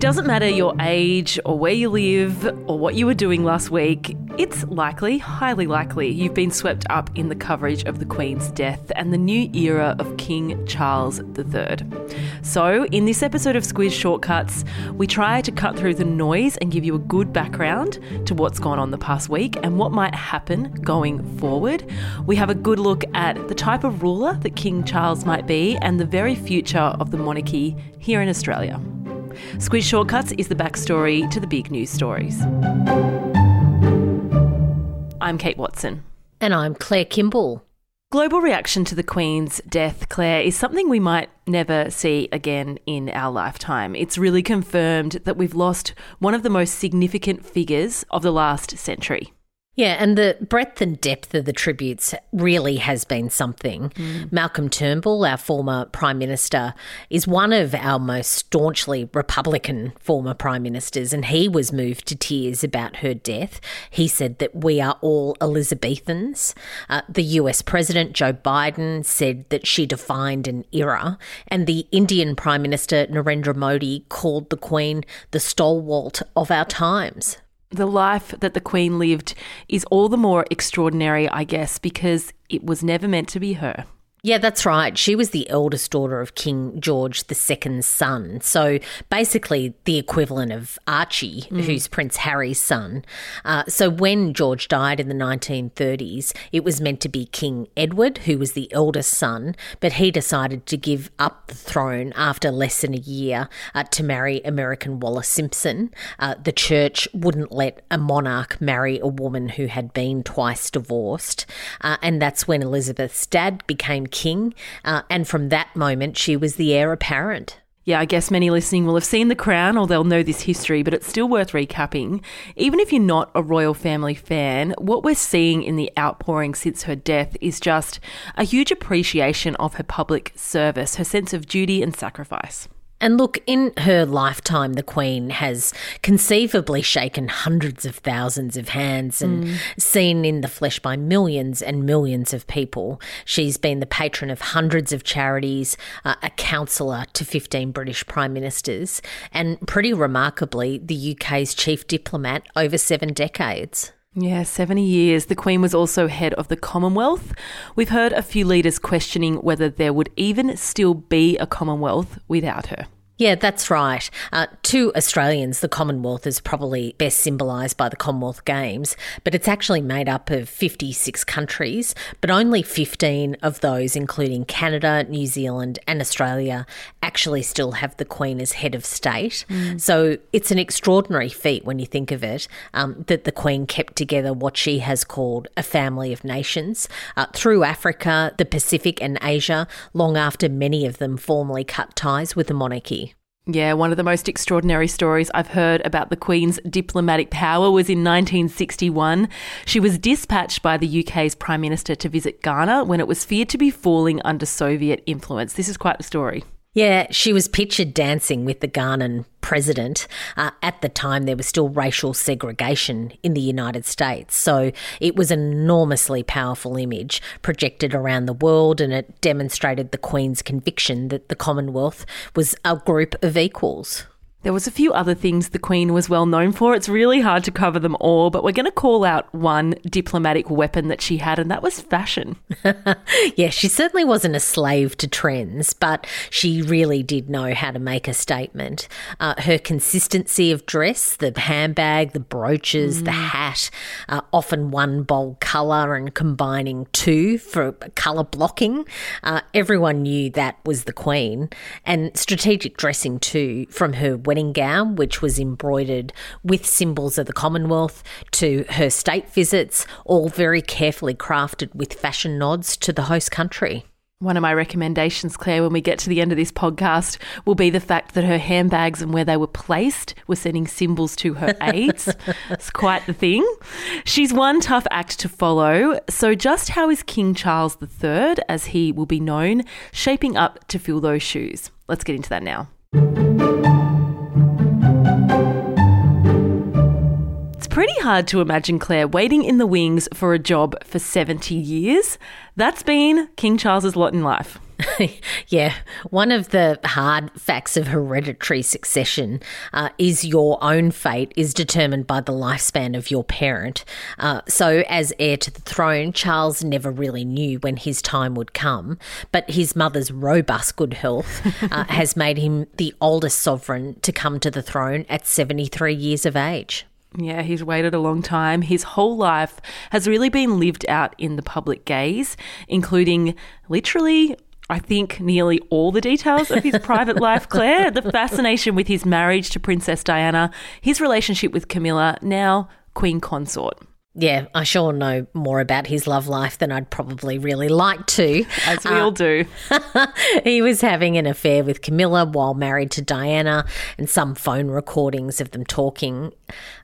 It doesn't matter your age or where you live or what you were doing last week, it's likely, highly likely, you've been swept up in the coverage of the Queen's death and the new era of King Charles III. So, in this episode of Squiz Shortcuts, we try to cut through the noise and give you a good background to what's gone on the past week and what might happen going forward. We have a good look at the type of ruler that King Charles might be and the very future of the monarchy here in Australia. Squiz Shortcuts is the backstory to the big news stories. I'm Kate Watson. And I'm Claire Kimball. Global reaction to the Queen's death, Claire, is something we might never see again in our lifetime. It's really confirmed that we've lost one of the most significant figures of the last century. Yeah, and the breadth and depth of the tributes really has been something. Mm. Malcolm Turnbull, our former Prime Minister, is one of our most staunchly Republican former Prime Ministers, and he was moved to tears about her death. He said that we are all Elizabethans. Uh, the US President, Joe Biden, said that she defined an era, and the Indian Prime Minister, Narendra Modi, called the Queen the stalwart of our times the life that the Queen lived is all the more extraordinary, I guess, because it was never meant to be her. Yeah, that's right. She was the eldest daughter of King George II's son. So basically the equivalent of Archie, mm. who's Prince Harry's son. Uh, so when George died in the 1930s, it was meant to be King Edward, who was the eldest son, but he decided to give up the throne after less than a year uh, to marry American Wallis Simpson. Uh, the church wouldn't let a monarch marry a woman who had been twice divorced. Uh, and that's when Elizabeth's dad became king. Uh, and from that moment, she was the heir apparent. Yeah, I guess many listening will have seen The Crown or they'll know this history, but it's still worth recapping. Even if you're not a royal family fan, what we're seeing in the outpouring since her death is just a huge appreciation of her public service, her sense of duty and sacrifice. And look, in her lifetime, the Queen has conceivably shaken hundreds of thousands of hands and mm. seen in the flesh by millions and millions of people. She's been the patron of hundreds of charities, uh, a counsellor to 15 British prime ministers, and pretty remarkably, the UK's chief diplomat over seven decades. Yeah, 70 years. The Queen was also head of the Commonwealth. We've heard a few leaders questioning whether there would even still be a Commonwealth without her. Yeah, that's right. Uh, to Australians, the Commonwealth is probably best symbolised by the Commonwealth Games, but it's actually made up of 56 countries, but only 15 of those, including Canada, New Zealand, and Australia, actually still have the Queen as head of state. Mm. So it's an extraordinary feat when you think of it um, that the Queen kept together what she has called a family of nations uh, through Africa, the Pacific, and Asia, long after many of them formally cut ties with the monarchy. Yeah, one of the most extraordinary stories I've heard about the Queen's diplomatic power was in 1961. She was dispatched by the UK's Prime Minister to visit Ghana when it was feared to be falling under Soviet influence. This is quite the story. Yeah, she was pictured dancing with the Ghanan president. Uh, at the time, there was still racial segregation in the United States. So it was an enormously powerful image projected around the world, and it demonstrated the Queen's conviction that the Commonwealth was a group of equals. There was a few other things the Queen was well known for. It's really hard to cover them all, but we're going to call out one diplomatic weapon that she had, and that was fashion. yeah, she certainly wasn't a slave to trends, but she really did know how to make a statement. Uh, her consistency of dress, the handbag, the brooches, mm. the hat, uh, often one bold colour and combining two for colour blocking, uh, everyone knew that was the Queen. And strategic dressing too, from her wedding gown, which was embroidered with symbols of the Commonwealth, to her state visits, all very carefully crafted with fashion nods to the host country. One of my recommendations, Claire, when we get to the end of this podcast, will be the fact that her handbags and where they were placed were sending symbols to her aides. it's quite the thing. She's one tough act to follow. So, just how is King Charles III, as he will be known, shaping up to fill those shoes? Let's get into that now. Pretty hard to imagine Claire waiting in the wings for a job for 70 years. That's been King Charles's lot in life. yeah, one of the hard facts of hereditary succession uh, is your own fate is determined by the lifespan of your parent. Uh, so, as heir to the throne, Charles never really knew when his time would come, but his mother's robust good health uh, has made him the oldest sovereign to come to the throne at 73 years of age. Yeah, he's waited a long time. His whole life has really been lived out in the public gaze, including literally I think, nearly all the details of his private life, Claire. The fascination with his marriage to Princess Diana, his relationship with Camilla, now Queen Consort. Yeah, I sure know more about his love life than I'd probably really like to. As we uh, all do. he was having an affair with Camilla while married to Diana, and some phone recordings of them talking,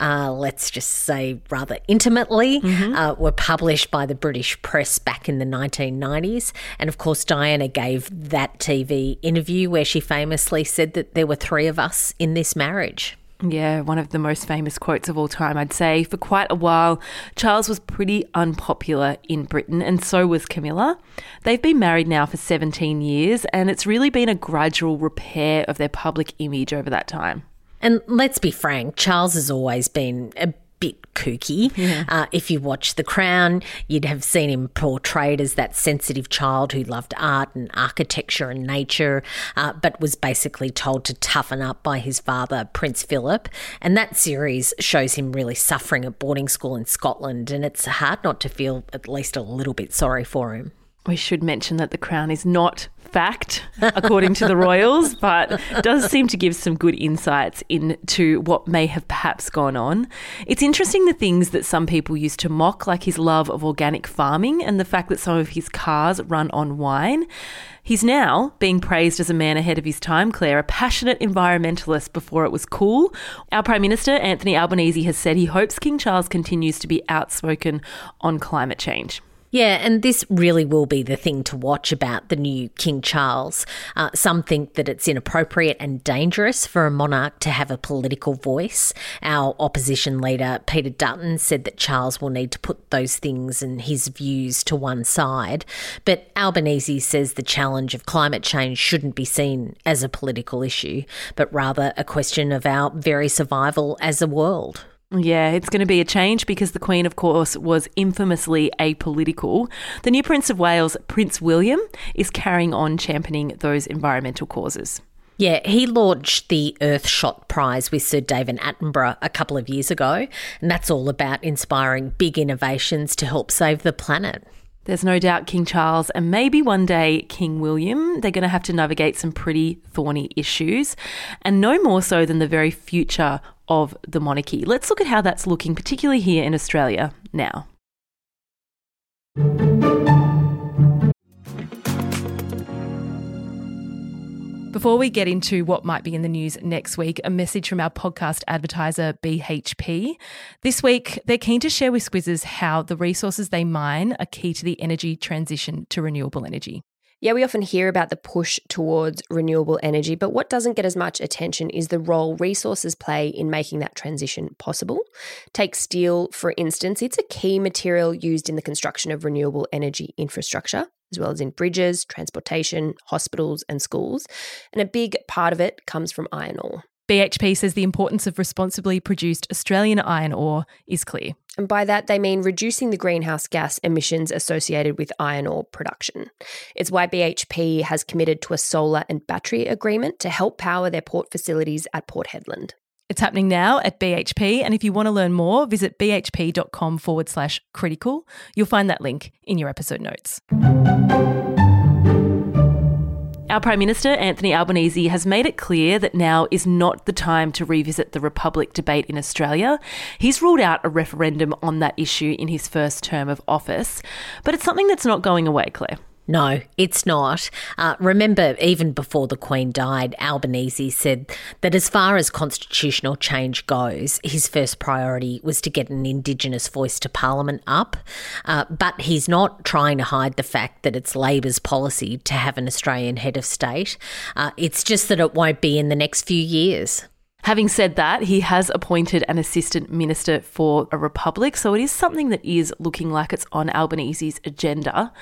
uh, let's just say rather intimately, mm-hmm. uh, were published by the British press back in the 1990s. And of course, Diana gave that TV interview where she famously said that there were three of us in this marriage. Yeah, one of the most famous quotes of all time, I'd say. For quite a while, Charles was pretty unpopular in Britain, and so was Camilla. They've been married now for 17 years, and it's really been a gradual repair of their public image over that time. And let's be frank, Charles has always been a bit kooky. Yeah. Uh, if you watch The Crown, you'd have seen him portrayed as that sensitive child who loved art and architecture and nature, uh, but was basically told to toughen up by his father, Prince Philip. And that series shows him really suffering at boarding school in Scotland, and it's hard not to feel at least a little bit sorry for him. We should mention that The Crown is not fact, according to the royals, but does seem to give some good insights into what may have perhaps gone on. It's interesting the things that some people used to mock, like his love of organic farming and the fact that some of his cars run on wine. He's now being praised as a man ahead of his time, Claire, a passionate environmentalist before it was cool. Our Prime Minister, Anthony Albanese, has said he hopes King Charles continues to be outspoken on climate change. Yeah, and this really will be the thing to watch about the new King Charles. Uh, some think that it's inappropriate and dangerous for a monarch to have a political voice. Our opposition leader, Peter Dutton, said that Charles will need to put those things and his views to one side. But Albanese says the challenge of climate change shouldn't be seen as a political issue, but rather a question of our very survival as a world. Yeah, it's going to be a change because the Queen, of course, was infamously apolitical. The new Prince of Wales, Prince William, is carrying on championing those environmental causes. Yeah, he launched the Earthshot Prize with Sir David Attenborough a couple of years ago, and that's all about inspiring big innovations to help save the planet. There's no doubt King Charles and maybe one day King William, they're going to have to navigate some pretty thorny issues, and no more so than the very future of the monarchy. Let's look at how that's looking, particularly here in Australia now. Before we get into what might be in the news next week, a message from our podcast advertiser, BHP. This week, they're keen to share with Squizzes how the resources they mine are key to the energy transition to renewable energy. Yeah, we often hear about the push towards renewable energy, but what doesn't get as much attention is the role resources play in making that transition possible. Take steel, for instance, it's a key material used in the construction of renewable energy infrastructure, as well as in bridges, transportation, hospitals, and schools. And a big part of it comes from iron ore. BHP says the importance of responsibly produced Australian iron ore is clear. And by that, they mean reducing the greenhouse gas emissions associated with iron ore production. It's why BHP has committed to a solar and battery agreement to help power their port facilities at Port Hedland. It's happening now at BHP, and if you want to learn more, visit bhp.com forward slash critical. You'll find that link in your episode notes. Our Prime Minister, Anthony Albanese, has made it clear that now is not the time to revisit the Republic debate in Australia. He's ruled out a referendum on that issue in his first term of office, but it's something that's not going away, Claire. No, it's not. Uh, remember, even before the Queen died, Albanese said that as far as constitutional change goes, his first priority was to get an Indigenous voice to Parliament up. Uh, but he's not trying to hide the fact that it's Labor's policy to have an Australian head of state. Uh, it's just that it won't be in the next few years. Having said that, he has appointed an assistant minister for a republic, so it is something that is looking like it's on Albanese's agenda.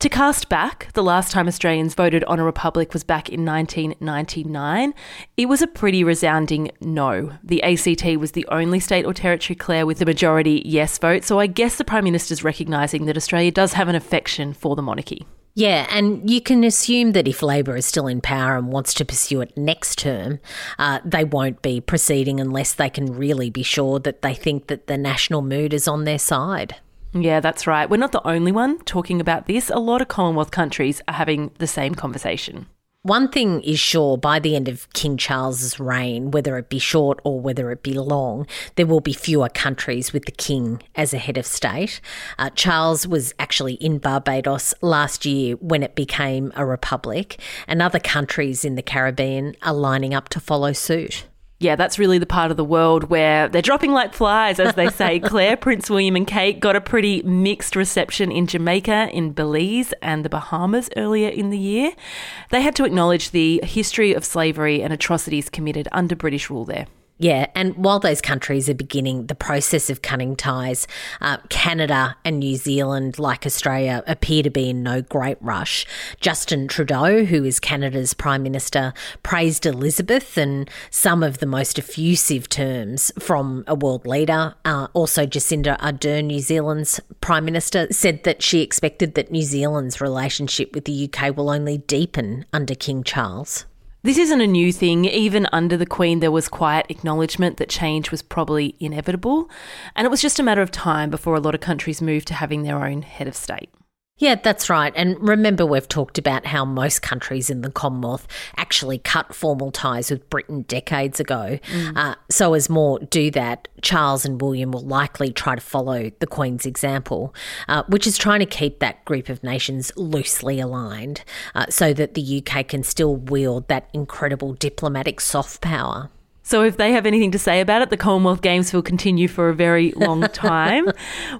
To cast back, the last time Australians voted on a republic was back in 1999. It was a pretty resounding no. The ACT was the only state or territory, Claire, with the majority yes vote, so I guess the Prime Minister's recognising that Australia does have an affection for the monarchy. Yeah, and you can assume that if Labor is still in power and wants to pursue it next term, uh, they won't be proceeding unless they can really be sure that they think that the national mood is on their side. Yeah, that's right. We're not the only one talking about this. A lot of Commonwealth countries are having the same conversation. One thing is sure by the end of King Charles's reign, whether it be short or whether it be long, there will be fewer countries with the king as a head of state. Uh, Charles was actually in Barbados last year when it became a republic, and other countries in the Caribbean are lining up to follow suit yeah, that's really the part of the world where they're dropping like flies, as they say. Claire, Prince William, and Kate got a pretty mixed reception in Jamaica, in Belize, and the Bahamas earlier in the year. They had to acknowledge the history of slavery and atrocities committed under British rule there. Yeah, and while those countries are beginning the process of cutting ties, uh, Canada and New Zealand, like Australia, appear to be in no great rush. Justin Trudeau, who is Canada's Prime Minister, praised Elizabeth and some of the most effusive terms from a world leader. Uh, also, Jacinda Ardern, New Zealand's Prime Minister, said that she expected that New Zealand's relationship with the UK will only deepen under King Charles. This isn't a new thing. Even under the Queen, there was quiet acknowledgement that change was probably inevitable. And it was just a matter of time before a lot of countries moved to having their own head of state. Yeah, that's right. And remember, we've talked about how most countries in the Commonwealth actually cut formal ties with Britain decades ago. Mm. Uh, so, as more do that, Charles and William will likely try to follow the Queen's example, uh, which is trying to keep that group of nations loosely aligned uh, so that the UK can still wield that incredible diplomatic soft power. So if they have anything to say about it, the Commonwealth Games will continue for a very long time.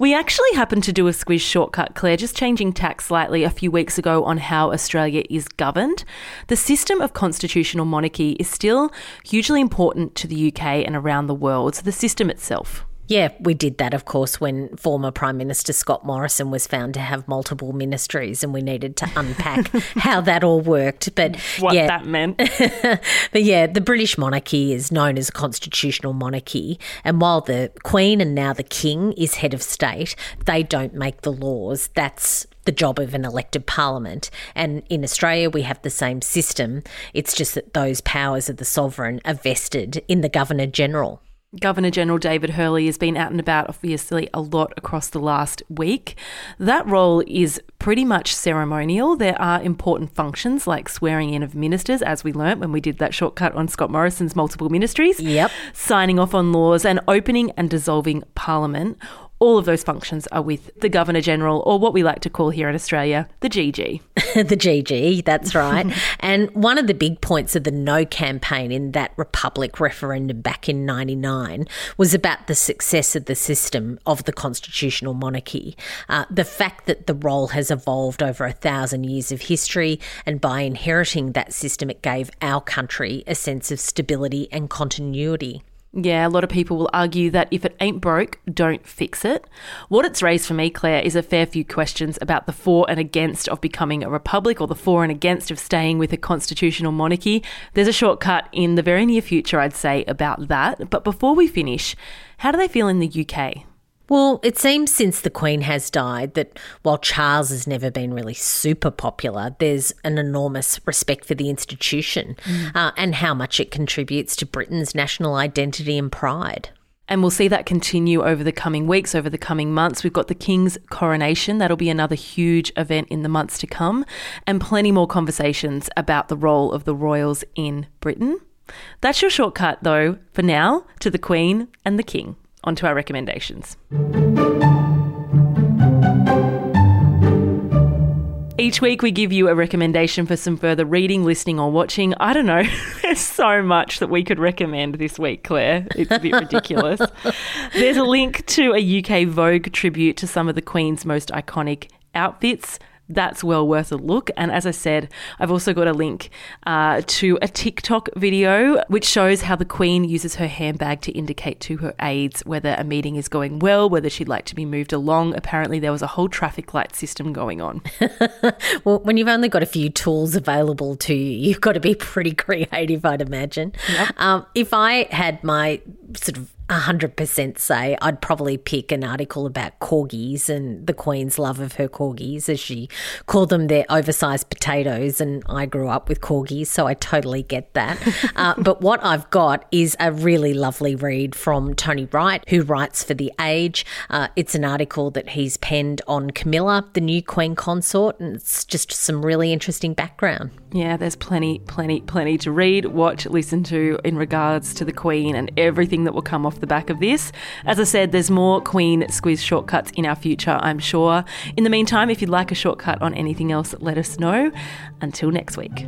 we actually happened to do a squiz shortcut, Claire, just changing tack slightly a few weeks ago on how Australia is governed. The system of constitutional monarchy is still hugely important to the UK and around the world, so the system itself. Yeah, we did that, of course, when former Prime Minister Scott Morrison was found to have multiple ministries, and we needed to unpack how that all worked. But what yeah, that meant. but yeah, the British monarchy is known as a constitutional monarchy, and while the Queen and now the King is head of state, they don't make the laws. That's the job of an elected parliament. And in Australia, we have the same system. It's just that those powers of the sovereign are vested in the Governor General. Governor General David Hurley has been out and about, obviously, a lot across the last week. That role is pretty much ceremonial. There are important functions like swearing in of ministers, as we learnt when we did that shortcut on Scott Morrison's multiple ministries. Yep. Signing off on laws and opening and dissolving Parliament all of those functions are with the Governor General, or what we like to call here in Australia, the GG. the GG, that's right. and one of the big points of the No campaign in that Republic referendum back in 99 was about the success of the system of the constitutional monarchy. Uh, the fact that the role has evolved over a thousand years of history, and by inheriting that system, it gave our country a sense of stability and continuity. Yeah, a lot of people will argue that if it ain't broke, don't fix it. What it's raised for me, Claire, is a fair few questions about the for and against of becoming a republic or the for and against of staying with a constitutional monarchy. There's a shortcut in the very near future, I'd say, about that. But before we finish, how do they feel in the UK? Well, it seems since the Queen has died that while Charles has never been really super popular, there's an enormous respect for the institution mm. uh, and how much it contributes to Britain's national identity and pride. And we'll see that continue over the coming weeks, over the coming months. We've got the King's coronation. That'll be another huge event in the months to come, and plenty more conversations about the role of the royals in Britain. That's your shortcut, though, for now, to the Queen and the King onto our recommendations. Each week, we give you a recommendation for some further reading, listening, or watching. I don't know. There's so much that we could recommend this week, Claire. It's a bit ridiculous. There's a link to a UK Vogue tribute to some of the Queen's most iconic outfits that's well worth a look. And as I said, I've also got a link uh, to a TikTok video which shows how the Queen uses her handbag to indicate to her aides whether a meeting is going well, whether she'd like to be moved along. Apparently, there was a whole traffic light system going on. well, when you've only got a few tools available to you, you've got to be pretty creative, I'd imagine. Yep. Um, if I had my sort of 100% say I'd probably pick an article about corgis and the Queen's love of her corgis, as she called them their oversized potatoes. And I grew up with corgis, so I totally get that. uh, but what I've got is a really lovely read from Tony Wright, who writes for The Age. Uh, it's an article that he's penned on Camilla, the new Queen consort, and it's just some really interesting background. Yeah, there's plenty, plenty, plenty to read, watch, listen to in regards to the Queen and everything that will come off the back of this. As I said, there's more Queen Squiz shortcuts in our future, I'm sure. In the meantime, if you'd like a shortcut on anything else, let us know. Until next week.